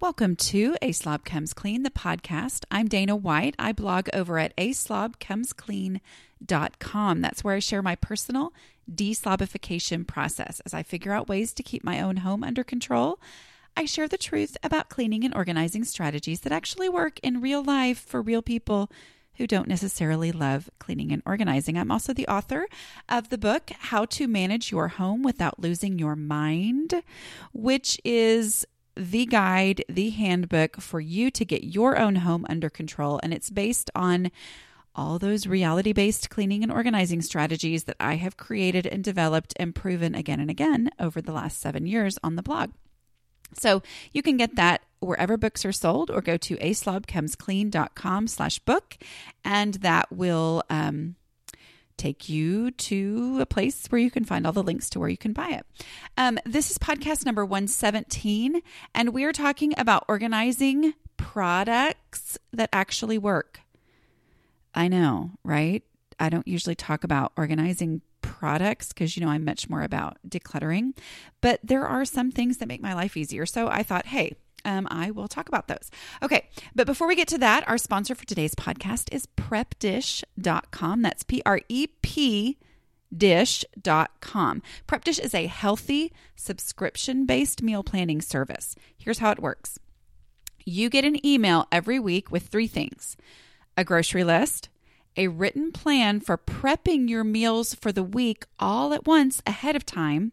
Welcome to A Slob Comes Clean, the podcast. I'm Dana White. I blog over at aslobcomesclean.com. That's where I share my personal deslobification process. As I figure out ways to keep my own home under control, I share the truth about cleaning and organizing strategies that actually work in real life for real people who don't necessarily love cleaning and organizing. I'm also the author of the book, How to Manage Your Home Without Losing Your Mind, which is the guide, the handbook for you to get your own home under control. And it's based on all those reality based cleaning and organizing strategies that I have created and developed and proven again and again over the last seven years on the blog. So you can get that wherever books are sold or go to aslobcomesclean.com slash book and that will um, take you to a place where you can find all the links to where you can buy it. Um, this is podcast number 117, and we are talking about organizing products that actually work. I know, right? I don't usually talk about organizing products because you know I'm much more about decluttering, but there are some things that make my life easier. So I thought, hey, um, I will talk about those. Okay, but before we get to that, our sponsor for today's podcast is prepdish.com. That's P R E P dish.com. Prep Dish is a healthy subscription based meal planning service. Here's how it works you get an email every week with three things a grocery list, a written plan for prepping your meals for the week all at once ahead of time,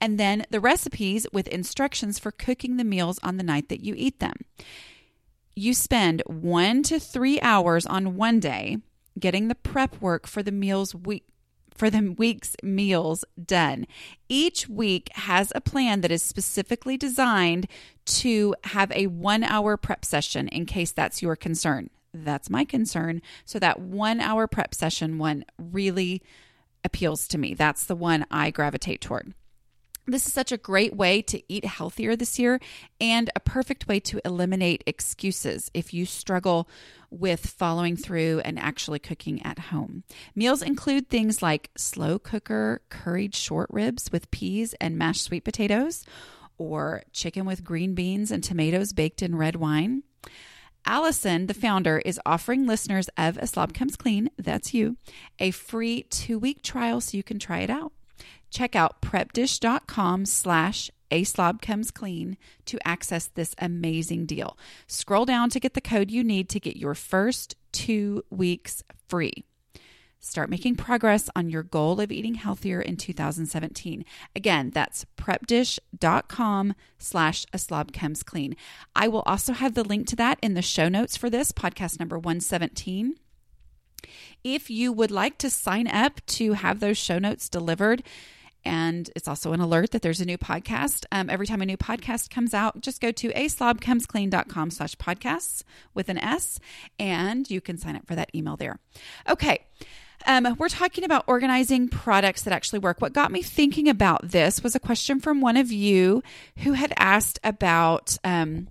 and then the recipes with instructions for cooking the meals on the night that you eat them. You spend one to three hours on one day getting the prep work for the meals week for the week's meals done. Each week has a plan that is specifically designed to have a one hour prep session in case that's your concern. That's my concern. So, that one hour prep session one really appeals to me. That's the one I gravitate toward. This is such a great way to eat healthier this year and a perfect way to eliminate excuses if you struggle with following through and actually cooking at home. Meals include things like slow cooker curried short ribs with peas and mashed sweet potatoes, or chicken with green beans and tomatoes baked in red wine. Allison, the founder, is offering listeners of A Slob Comes Clean, that's you, a free two week trial so you can try it out. Check out prepdish.com slash a slob comes clean to access this amazing deal. Scroll down to get the code you need to get your first two weeks free. Start making progress on your goal of eating healthier in 2017. Again, that's prepdish.com slash a. I will also have the link to that in the show notes for this podcast number 117. If you would like to sign up to have those show notes delivered, and it's also an alert that there's a new podcast. Um, every time a new podcast comes out, just go to aslobcomesclean.com slash podcasts with an S, and you can sign up for that email there. Okay. Um, we're talking about organizing products that actually work. What got me thinking about this was a question from one of you who had asked about um,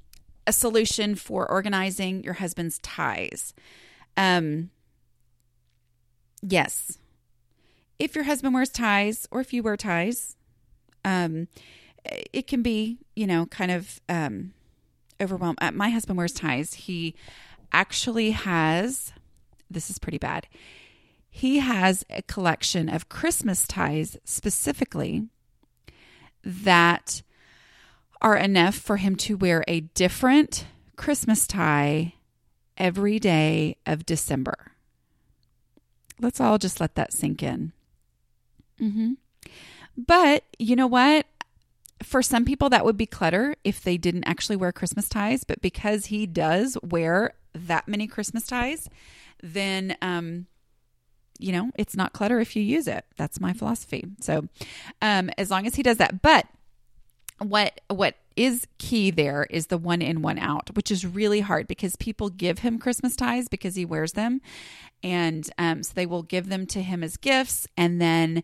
a solution for organizing your husband's ties. Um, yes, if your husband wears ties or if you wear ties, um, it can be, you know, kind of um, overwhelmed. Uh, my husband wears ties. He actually has, this is pretty bad. He has a collection of Christmas ties specifically that are enough for him to wear a different Christmas tie every day of December. Let's all just let that sink in. Mm-hmm. But you know what? For some people, that would be clutter if they didn't actually wear Christmas ties. But because he does wear that many Christmas ties, then, um, you know, it's not clutter if you use it. That's my philosophy. So, um, as long as he does that. But what what is key there is the one in one out which is really hard because people give him christmas ties because he wears them. And um, so they will give them to him as gifts. And then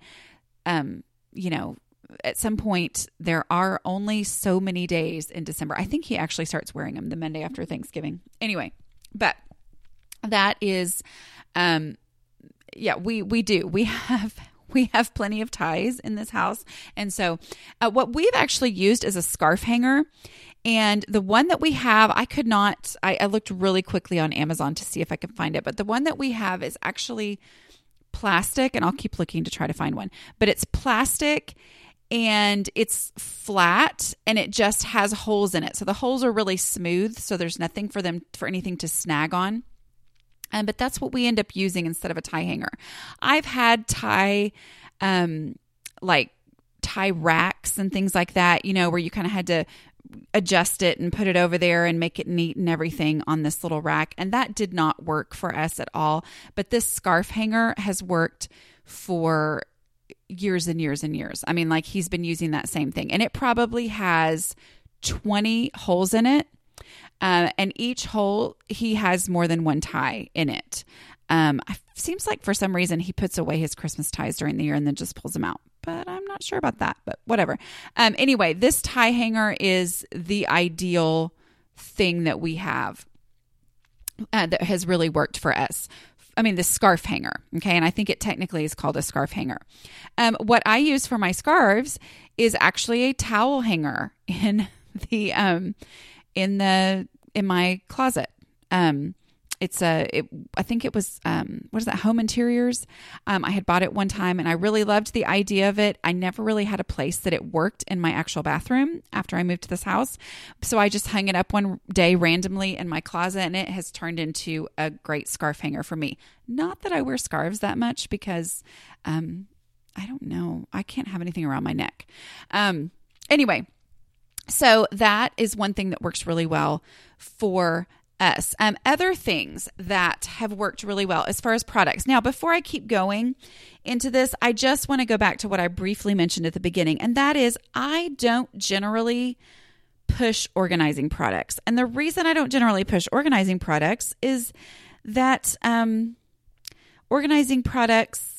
um, you know at some point there are only so many days in december. I think he actually starts wearing them the monday after thanksgiving. Anyway but that is um yeah we we do. We have we have plenty of ties in this house. And so, uh, what we've actually used is a scarf hanger. And the one that we have, I could not, I, I looked really quickly on Amazon to see if I could find it, but the one that we have is actually plastic, and I'll keep looking to try to find one, but it's plastic and it's flat and it just has holes in it. So the holes are really smooth, so there's nothing for them for anything to snag on. Um, but that's what we end up using instead of a tie hanger. I've had tie, um, like tie racks and things like that, you know, where you kind of had to adjust it and put it over there and make it neat and everything on this little rack. And that did not work for us at all. But this scarf hanger has worked for years and years and years. I mean, like he's been using that same thing, and it probably has 20 holes in it. Uh, and each hole, he has more than one tie in it. Um, seems like for some reason he puts away his Christmas ties during the year and then just pulls them out. But I'm not sure about that, but whatever. Um, anyway, this tie hanger is the ideal thing that we have uh, that has really worked for us. I mean, the scarf hanger. Okay. And I think it technically is called a scarf hanger. Um, what I use for my scarves is actually a towel hanger in the, um, in the, in my closet. Um, it's a it, I think it was um, what is that? Home interiors. Um, i had bought it one time and i really loved the idea of it. I never really had a place that it worked in my actual bathroom after i moved to this house. So i just hung it up one day randomly in my closet and it has turned into a great scarf hanger for me. Not that i wear scarves that much because um, i don't know. I can't have anything around my neck. Um, anyway so that is one thing that works really well for us. Um, other things that have worked really well as far as products. Now, before I keep going into this, I just want to go back to what I briefly mentioned at the beginning, and that is I don't generally push organizing products. And the reason I don't generally push organizing products is that um, organizing products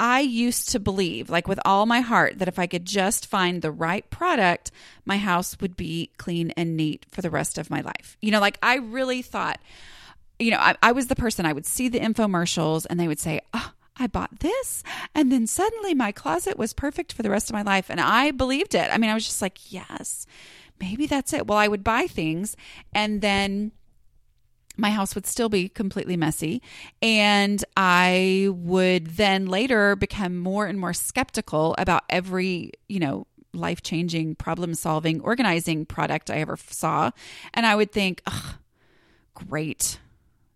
I used to believe, like with all my heart, that if I could just find the right product, my house would be clean and neat for the rest of my life. You know, like I really thought, you know, I, I was the person I would see the infomercials and they would say, oh, I bought this. And then suddenly my closet was perfect for the rest of my life. And I believed it. I mean, I was just like, yes, maybe that's it. Well, I would buy things and then my house would still be completely messy. And I would then later become more and more skeptical about every, you know, life changing, problem solving, organizing product I ever saw. And I would think, oh, great.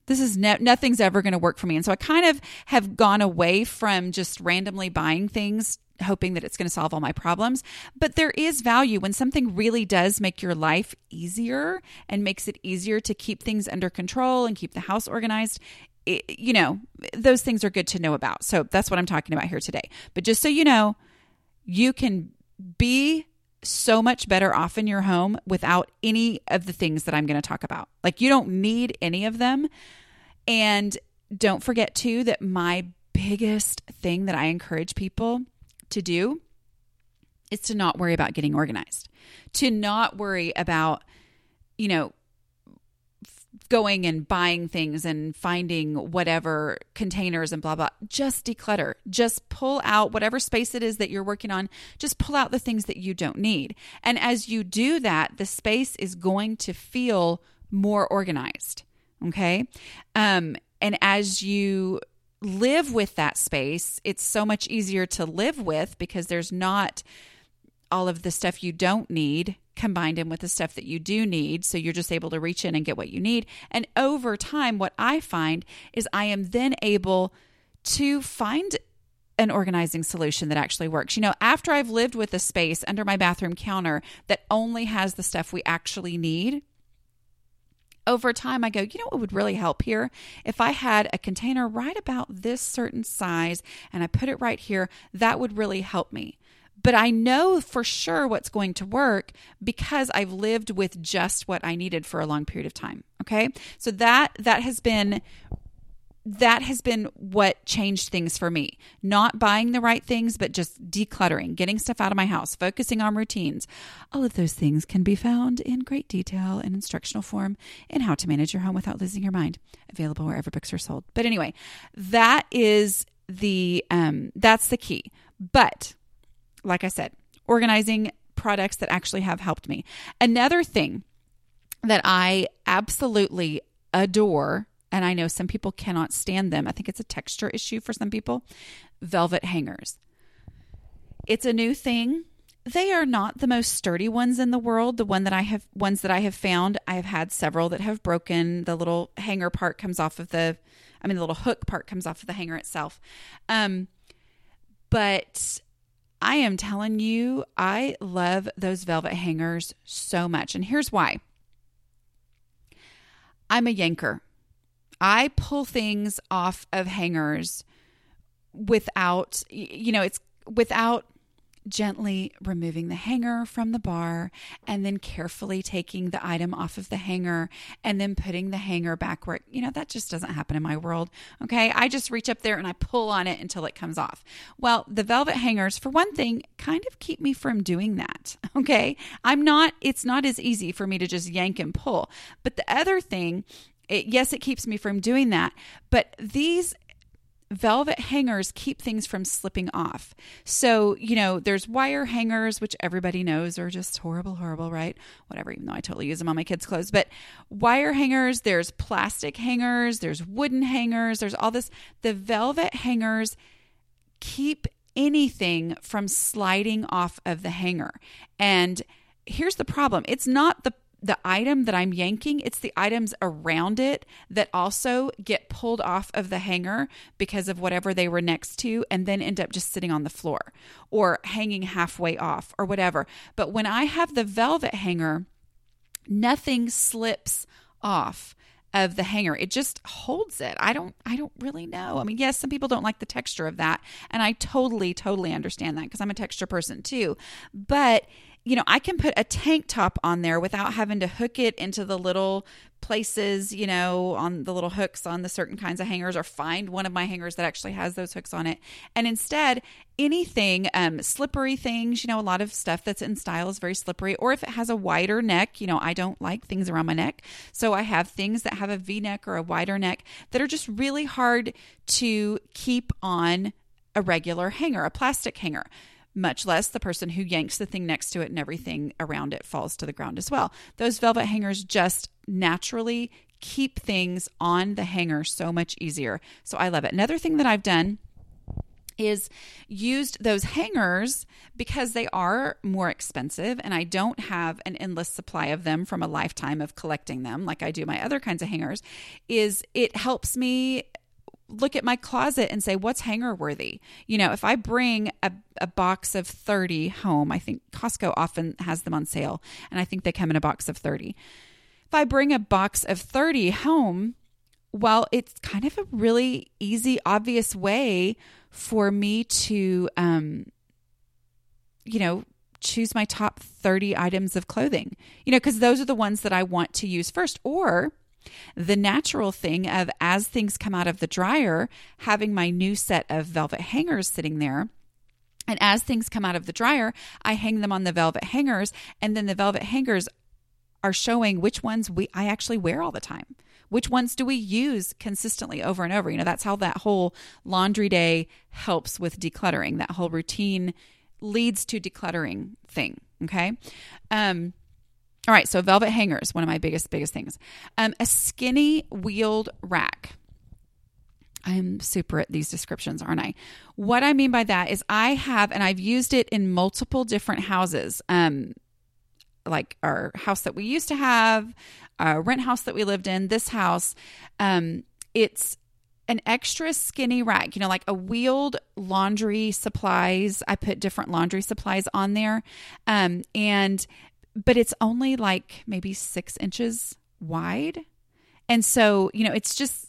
This is no, nothing's ever going to work for me. And so I kind of have gone away from just randomly buying things hoping that it's going to solve all my problems. But there is value when something really does make your life easier and makes it easier to keep things under control and keep the house organized. It, you know, those things are good to know about. So that's what I'm talking about here today. But just so you know, you can be so much better off in your home without any of the things that I'm going to talk about. Like, you don't need any of them. And don't forget, too, that my biggest thing that I encourage people to do is to not worry about getting organized, to not worry about, you know, going and buying things and finding whatever containers and blah blah. Just declutter. Just pull out whatever space it is that you're working on. Just pull out the things that you don't need. And as you do that the space is going to feel more organized okay? Um and as you live with that space, it's so much easier to live with because there's not all of the stuff you don't need combined in with the stuff that you do need. So you're just able to reach in and get what you need. And over time, what I find is I am then able to find an organizing solution that actually works. You know, after I've lived with a space under my bathroom counter that only has the stuff we actually need, over time, I go, you know what would really help here? If I had a container right about this certain size and I put it right here, that would really help me. But I know for sure what's going to work because I've lived with just what I needed for a long period of time. Okay. So that, that has been that has been what changed things for me. Not buying the right things, but just decluttering, getting stuff out of my house, focusing on routines. All of those things can be found in great detail and instructional form in How to Manage Your Home Without Losing Your Mind, available wherever books are sold. But anyway, that is the um that's the key. But like I said, organizing products that actually have helped me. Another thing that I absolutely adore, and I know some people cannot stand them, I think it's a texture issue for some people velvet hangers. It's a new thing. They are not the most sturdy ones in the world. The one that I have ones that I have found, I have had several that have broken. The little hanger part comes off of the I mean the little hook part comes off of the hanger itself. Um but I am telling you, I love those velvet hangers so much. And here's why I'm a yanker. I pull things off of hangers without, you know, it's without gently removing the hanger from the bar and then carefully taking the item off of the hanger and then putting the hanger back where, you know, that just doesn't happen in my world. Okay. I just reach up there and I pull on it until it comes off. Well, the velvet hangers, for one thing, kind of keep me from doing that. Okay. I'm not, it's not as easy for me to just yank and pull. But the other thing, it, yes, it keeps me from doing that, but these velvet hangers keep things from slipping off. So, you know, there's wire hangers, which everybody knows are just horrible, horrible, right? Whatever, even though I totally use them on my kids' clothes. But wire hangers, there's plastic hangers, there's wooden hangers, there's all this. The velvet hangers keep anything from sliding off of the hanger. And here's the problem it's not the the item that I'm yanking, it's the items around it that also get pulled off of the hanger because of whatever they were next to and then end up just sitting on the floor or hanging halfway off or whatever. But when I have the velvet hanger, nothing slips off of the hanger. It just holds it. I don't i don't really know. I mean yes some people don't like the texture of that and i totally totally understand that because i'm a texture person too. But you know, I can put a tank top on there without having to hook it into the little places, you know, on the little hooks on the certain kinds of hangers or find one of my hangers that actually has those hooks on it. And instead, anything, um, slippery things, you know, a lot of stuff that's in style is very slippery. Or if it has a wider neck, you know, I don't like things around my neck. So I have things that have a V neck or a wider neck that are just really hard to keep on a regular hanger, a plastic hanger much less the person who yanks the thing next to it and everything around it falls to the ground as well. Those velvet hangers just naturally keep things on the hanger so much easier. So I love it. Another thing that I've done is used those hangers because they are more expensive and I don't have an endless supply of them from a lifetime of collecting them like I do my other kinds of hangers is it helps me look at my closet and say what's hanger worthy you know if i bring a, a box of 30 home i think costco often has them on sale and i think they come in a box of 30 if i bring a box of 30 home well it's kind of a really easy obvious way for me to um you know choose my top 30 items of clothing. You know because those are the ones that i want to use first or the natural thing of as things come out of the dryer, having my new set of velvet hangers sitting there. And as things come out of the dryer, I hang them on the velvet hangers, and then the velvet hangers are showing which ones we I actually wear all the time. Which ones do we use consistently over and over? You know, that's how that whole laundry day helps with decluttering. That whole routine leads to decluttering thing. Okay. Um, all right, so velvet hangers, one of my biggest, biggest things. Um, a skinny wheeled rack. I'm super at these descriptions, aren't I? What I mean by that is I have, and I've used it in multiple different houses, um, like our house that we used to have, a rent house that we lived in, this house. Um, it's an extra skinny rack, you know, like a wheeled laundry supplies. I put different laundry supplies on there. Um, and but it's only like maybe six inches wide. And so, you know, it's just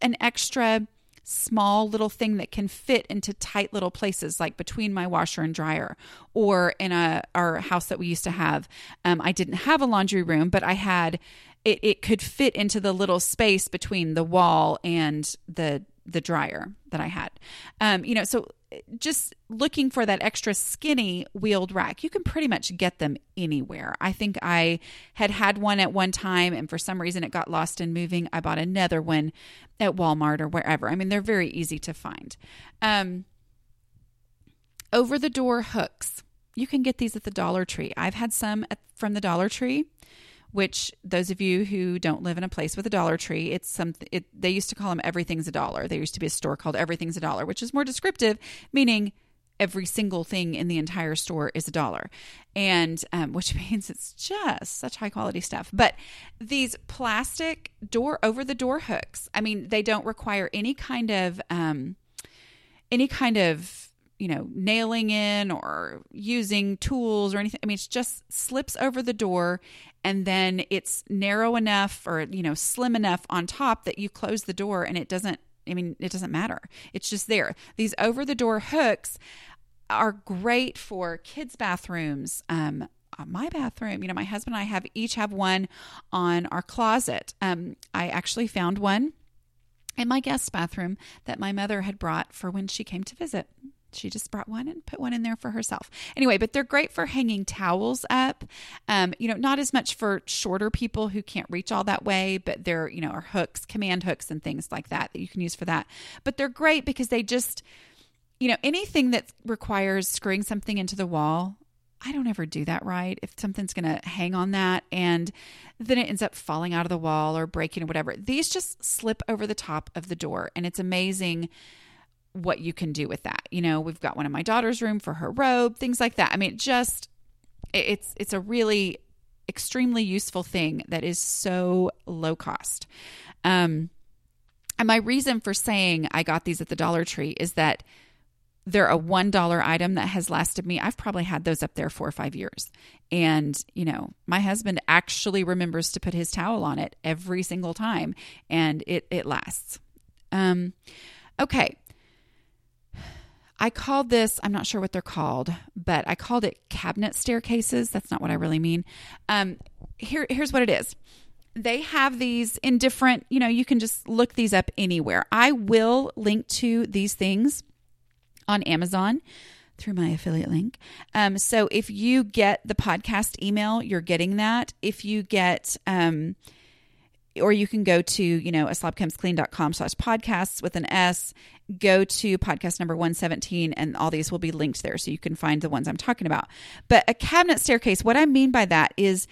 an extra small little thing that can fit into tight little places like between my washer and dryer or in a our house that we used to have um, i didn't have a laundry room but i had it, it could fit into the little space between the wall and the the dryer that i had um, you know so just looking for that extra skinny wheeled rack, you can pretty much get them anywhere. I think I had had one at one time, and for some reason it got lost in moving. I bought another one at Walmart or wherever. I mean, they're very easy to find. Um, over the door hooks. you can get these at the Dollar Tree. I've had some at, from the Dollar Tree, which those of you who don't live in a place with a Dollar Tree, it's something. It, they used to call them everything's a dollar. There used to be a store called Everything's a Dollar, which is more descriptive, meaning every single thing in the entire store is a dollar and um, which means it's just such high quality stuff but these plastic door over the door hooks i mean they don't require any kind of um, any kind of you know nailing in or using tools or anything i mean it just slips over the door and then it's narrow enough or you know slim enough on top that you close the door and it doesn't I mean, it doesn't matter. It's just there. These over the door hooks are great for kids' bathrooms. Um, uh, my bathroom, you know, my husband and I have each have one on our closet. Um, I actually found one in my guest bathroom that my mother had brought for when she came to visit. She just brought one and put one in there for herself. Anyway, but they're great for hanging towels up. Um, you know, not as much for shorter people who can't reach all that way, but they're, you know, are hooks, command hooks and things like that that you can use for that. But they're great because they just, you know, anything that requires screwing something into the wall, I don't ever do that right. If something's going to hang on that and then it ends up falling out of the wall or breaking or whatever, these just slip over the top of the door. And it's amazing what you can do with that. You know, we've got one in my daughter's room for her robe, things like that. I mean, just it's it's a really extremely useful thing that is so low cost. Um and my reason for saying I got these at the Dollar Tree is that they're a one dollar item that has lasted me. I've probably had those up there four or five years. And, you know, my husband actually remembers to put his towel on it every single time and it it lasts. Um okay. I called this, I'm not sure what they're called, but I called it cabinet staircases. That's not what I really mean. Um, here, here's what it is. They have these in different, you know, you can just look these up anywhere. I will link to these things on Amazon through my affiliate link. Um, so if you get the podcast email, you're getting that. If you get, um, or you can go to, you know, a slobcomesclean.com slash podcasts with an S, go to podcast number 117, and all these will be linked there so you can find the ones I'm talking about. But a cabinet staircase, what I mean by that is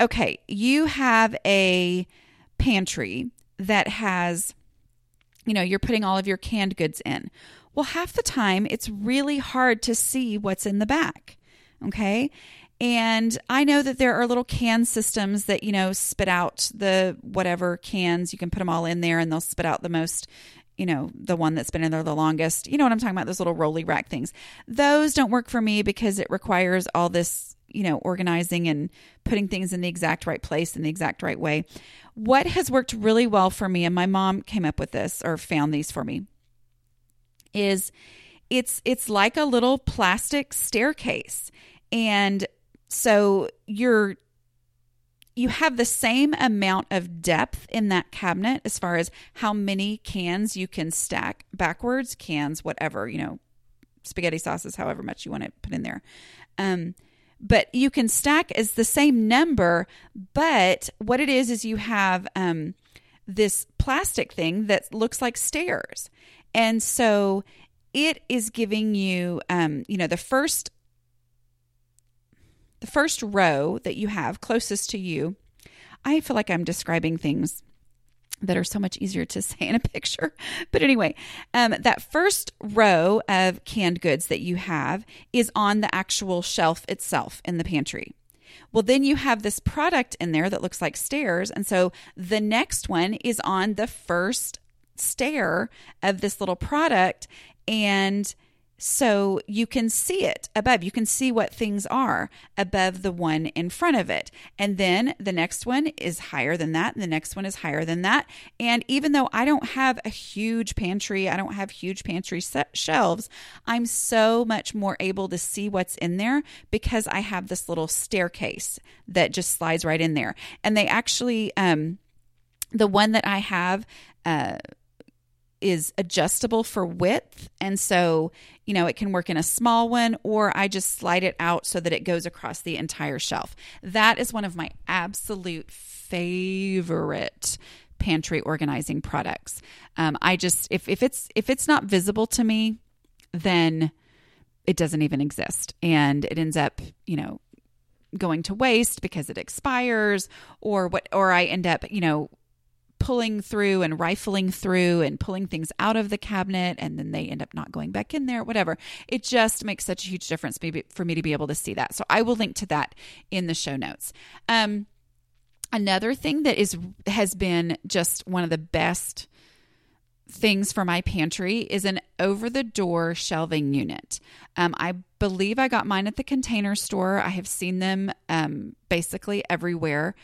okay, you have a pantry that has, you know, you're putting all of your canned goods in. Well, half the time it's really hard to see what's in the back. Okay. And I know that there are little can systems that, you know, spit out the whatever cans. You can put them all in there and they'll spit out the most, you know, the one that's been in there the longest. You know what I'm talking about? Those little rolly rack things. Those don't work for me because it requires all this, you know, organizing and putting things in the exact right place in the exact right way. What has worked really well for me, and my mom came up with this or found these for me, is it's it's like a little plastic staircase. And so you're you have the same amount of depth in that cabinet as far as how many cans you can stack backwards, cans, whatever, you know, spaghetti sauces, however much you want to put in there. Um, but you can stack as the same number, but what it is is you have um, this plastic thing that looks like stairs. And so it is giving you, um, you know, the first the first row that you have closest to you, I feel like I'm describing things that are so much easier to say in a picture. But anyway, um, that first row of canned goods that you have is on the actual shelf itself in the pantry. Well, then you have this product in there that looks like stairs. And so the next one is on the first stair of this little product. And so you can see it above. You can see what things are above the one in front of it. And then the next one is higher than that. And the next one is higher than that. And even though I don't have a huge pantry, I don't have huge pantry shelves, I'm so much more able to see what's in there because I have this little staircase that just slides right in there. And they actually, um, the one that I have, uh, is adjustable for width. And so, you know, it can work in a small one, or I just slide it out so that it goes across the entire shelf. That is one of my absolute favorite pantry organizing products. Um, I just if if it's if it's not visible to me, then it doesn't even exist and it ends up, you know, going to waste because it expires or what or I end up, you know, pulling through and rifling through and pulling things out of the cabinet and then they end up not going back in there whatever. It just makes such a huge difference maybe for me to be able to see that. So i will link to that in the show notes. Um, another thing that is has been just one of the best things for my pantry is an over the door shelving unit. Um, I believe I got mine at the container store. I have seen them um, basically everywhere,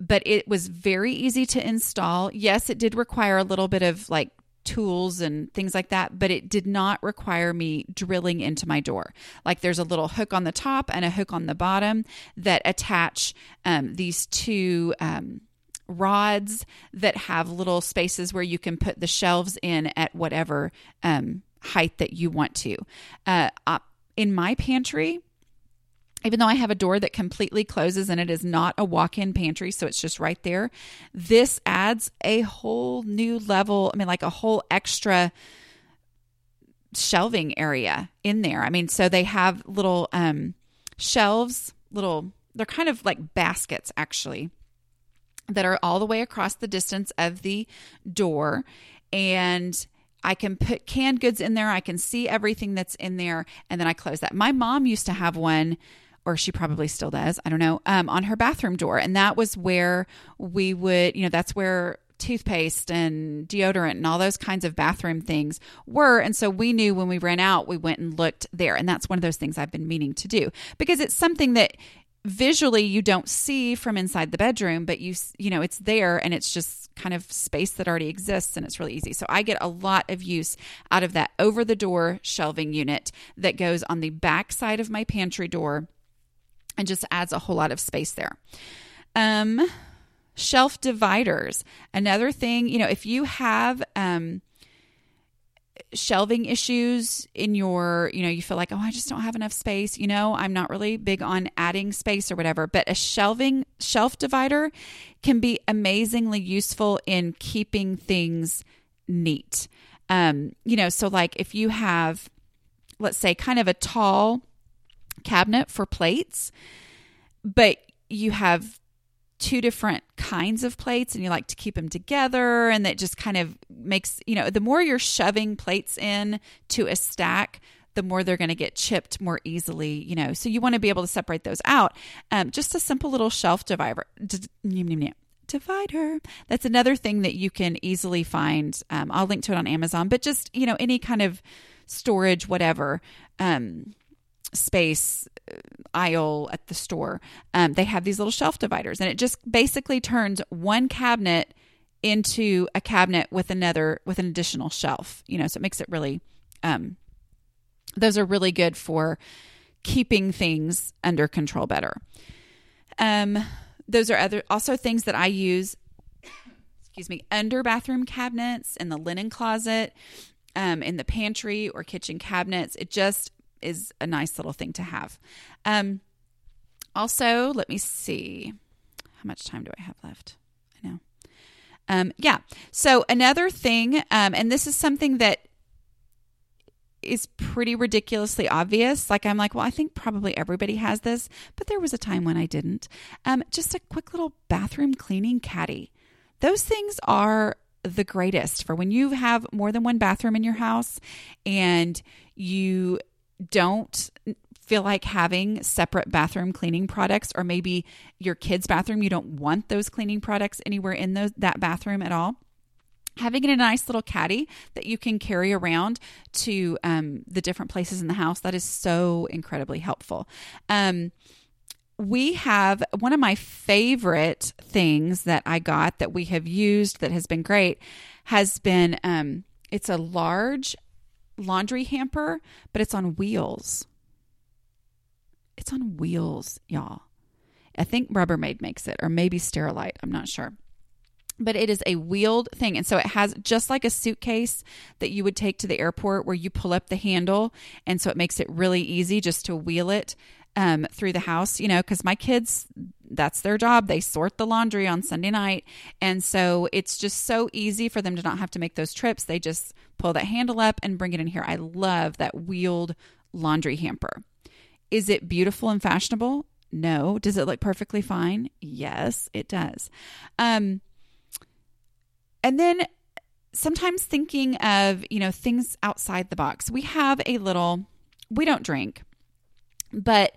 but it was very easy to install. Yes, it did require a little bit of like tools and things like that, but it did not require me drilling into my door. Like there's a little hook on the top and a hook on the bottom that attach um, these two. Um, rods that have little spaces where you can put the shelves in at whatever um, height that you want to. Uh, in my pantry, even though I have a door that completely closes and it is not a walk in pantry, so it's just right there, this adds a whole new level. I mean, like a whole extra shelving area in there. I mean, so they have little um, shelves, little, they're kind of like baskets actually that are all the way across the distance of the door. And I can put canned goods in there. I can see everything that's in there. And then I close that. My mom used to have one or she probably still does, I don't know, um, on her bathroom door. And that was where we would, you know, that's where toothpaste and deodorant and all those kinds of bathroom things were. And so we knew when we ran out, we went and looked there. And that's one of those things I've been meaning to do because it's something that visually you don't see from inside the bedroom but you you know it's there and it's just kind of space that already exists and it's really easy. So i get a lot of use out of that over the door shelving unit that goes on the back side of my pantry door and just adds a whole lot of space there. Um shelf dividers. Another thing you know if you have um shelving issues in your, you know, you feel like, oh, I just don't have enough space. You know, I'm not really big on adding space or whatever, but a shelving shelf divider can be amazingly useful in keeping things neat. Um, you know, so like if you have, let's say, kind of a tall cabinet for plates, but you have two different kinds of plates and you like to keep them together and that just kind of makes you know the more you're shoving plates in to a stack the more they're going to get chipped more easily you know. So you want to be able to separate those out. Um, just a simple little shelf divider divider. That's another thing that you can easily find um, i'll link to it on amazon but just you know any kind of storage whatever. Um, space uh, aisle at the store, um, they have these little shelf dividers, and it just basically turns one cabinet into a cabinet with another with an additional shelf. You know, so it makes it really. Um, those are really good for keeping things under control better. Um, those are other also things that I use. Excuse me, under bathroom cabinets in the linen closet, um, in the pantry or kitchen cabinets. It just is a nice little thing to have. Um, also, let me see. How much time do I have left? I know. Um, yeah. So, another thing, um, and this is something that is pretty ridiculously obvious. Like, I'm like, well, I think probably everybody has this, but there was a time when I didn't. Um, just a quick little bathroom cleaning caddy. Those things are the greatest for when you have more than one bathroom in your house and you don't feel like having separate bathroom cleaning products or maybe your kids bathroom you don't want those cleaning products anywhere in those that bathroom at all. Having it in a nice little caddy that you can carry around to um, the different places in the house that is so incredibly helpful. Um, we have one of my favorite things that i got that we have used that has been great has been um, it's a large laundry hamper, but it's on wheels. It's on wheels, y'all. I think Rubbermaid makes it, or maybe Sterilite. I'm not sure. But it is a wheeled thing. And so it has just like a suitcase that you would take to the airport where you pull up the handle. And so it makes it really easy just to wheel it um, through the house, you know, because my kids, that's their job. They sort the laundry on Sunday night. And so it's just so easy for them to not have to make those trips. They just pull that handle up and bring it in here. I love that wheeled laundry hamper. Is it beautiful and fashionable? No. Does it look perfectly fine? Yes, it does. Um, and then sometimes thinking of, you know, things outside the box. We have a little, we don't drink, but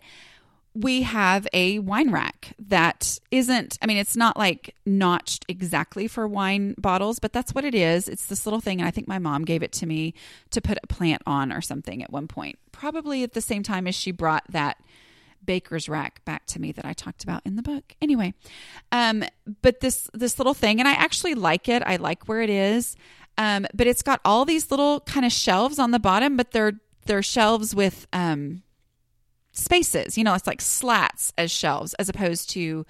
we have a wine rack that isn't, I mean, it's not like notched exactly for wine bottles, but that's what it is. It's this little thing. And I think my mom gave it to me to put a plant on or something at one point, probably at the same time as she brought that baker's rack back to me that I talked about in the book. Anyway, um, but this this little thing, and I actually like it. I like where it is, um, but it's got all these little kind of shelves on the bottom, but they're they're shelves with um, spaces. You know, it's like slats as shelves as opposed to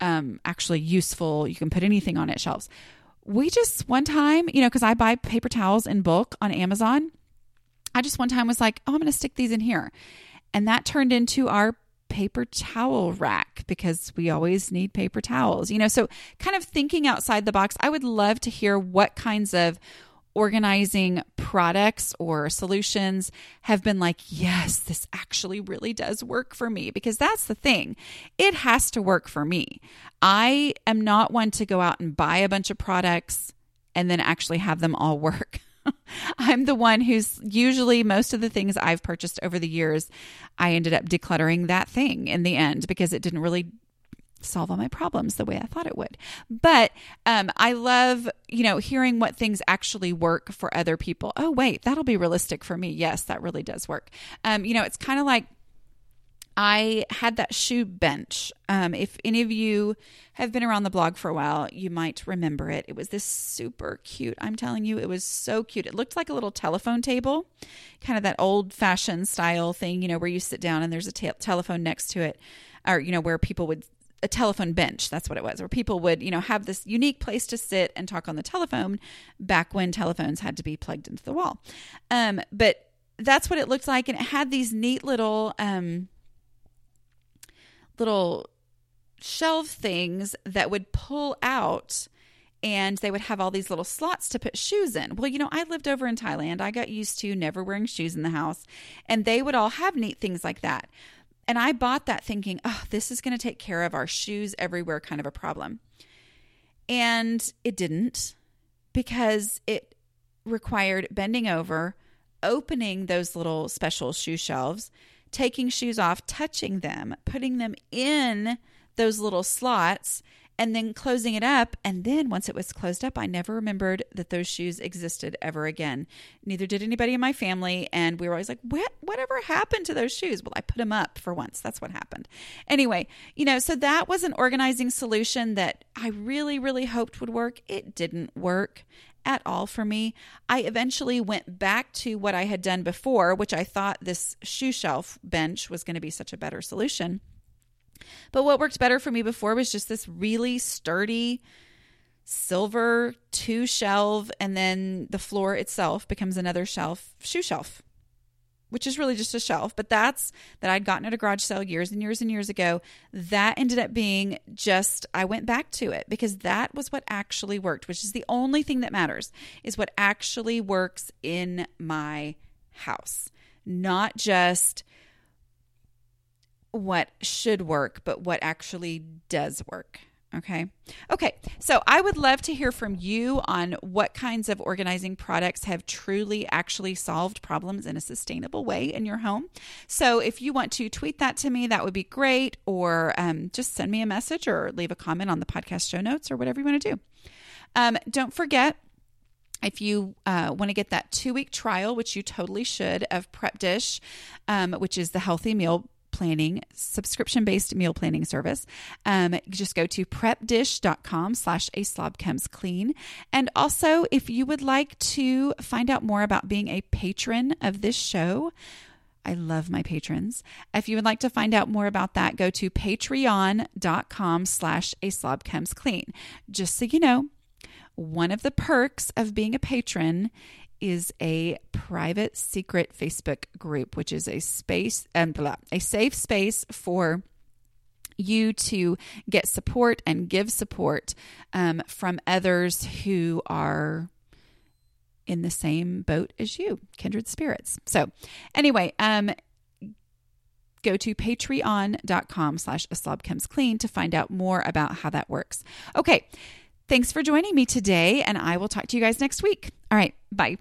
um, actually useful. You can put anything on it shelves. We just one time, you know, because I buy paper towels in bulk on Amazon. I just one time was like, oh, I'm going to stick these in here. And that turned into our paper towel rack because we always need paper towels. You know, so kind of thinking outside the box, I would love to hear what kinds of organizing products or solutions have been like, yes, this actually really does work for me because that's the thing. It has to work for me. I am not one to go out and buy a bunch of products and then actually have them all work. I'm the one who's usually most of the things I've purchased over the years, I ended up decluttering that thing in the end because it didn't really solve all my problems the way I thought it would. But um, I love, you know, hearing what things actually work for other people. Oh, wait, that'll be realistic for me. Yes, that really does work. Um, you know, it's kind of like I had that shoe bench. Um, if any of you have been around the blog for a while, you might remember it. It was this super cute. I'm telling you, it was so cute. It looked like a little telephone table, kind of that old fashioned style thing, you know, where you sit down and there's a te- telephone next to it, or, you know, where people would a telephone bench that's what it was where people would you know have this unique place to sit and talk on the telephone back when telephones had to be plugged into the wall um, but that's what it looked like and it had these neat little um, little shelf things that would pull out and they would have all these little slots to put shoes in. Well, you know, I lived over in Thailand. I got used to never wearing shoes in the house, and they would all have neat things like that. And I bought that thinking, oh, this is going to take care of our shoes everywhere kind of a problem. And it didn't because it required bending over, opening those little special shoe shelves, taking shoes off, touching them, putting them in those little slots, and then closing it up. And then once it was closed up, I never remembered that those shoes existed ever again. Neither did anybody in my family. And we were always like, what, whatever happened to those shoes? Well, I put them up for once. That's what happened. Anyway, you know, so that was an organizing solution that I really, really hoped would work. It didn't work at all for me. I eventually went back to what I had done before, which I thought this shoe shelf bench was going to be such a better solution. But what worked better for me before was just this really sturdy silver two shelf, and then the floor itself becomes another shelf, shoe shelf which is really just a shelf, but that's that I'd gotten at a garage sale years and years and years ago. That ended up being just, I went back to it because that was what actually worked, which is the only thing that matters, is what actually works in my house, not just what should work, but what actually does work. Okay. Okay. So I would love to hear from you on what kinds of organizing products have truly actually solved problems in a sustainable way in your home. So if you want to tweet that to me, that would be great. Or um, just send me a message or leave a comment on the podcast show notes or whatever you want to do. Um, don't forget, if you uh, want to get that two week trial, which you totally should, of Prep Dish, um, which is the healthy meal planning, subscription based meal planning service. Um, just go to prepdish.com slash a slob comes clean. And also, if you would like to find out more about being a patron of this show, I love my patrons. If you would like to find out more about that, go to patreon.com slash a slob comes clean. Just so you know, one of the perks of being a patron is a private secret Facebook group, which is a space and um, a safe space for you to get support and give support um, from others who are in the same boat as you, kindred spirits. So, anyway, um, go to patreon.com slash a slob comes clean to find out more about how that works. Okay, thanks for joining me today, and I will talk to you guys next week. All right, bye.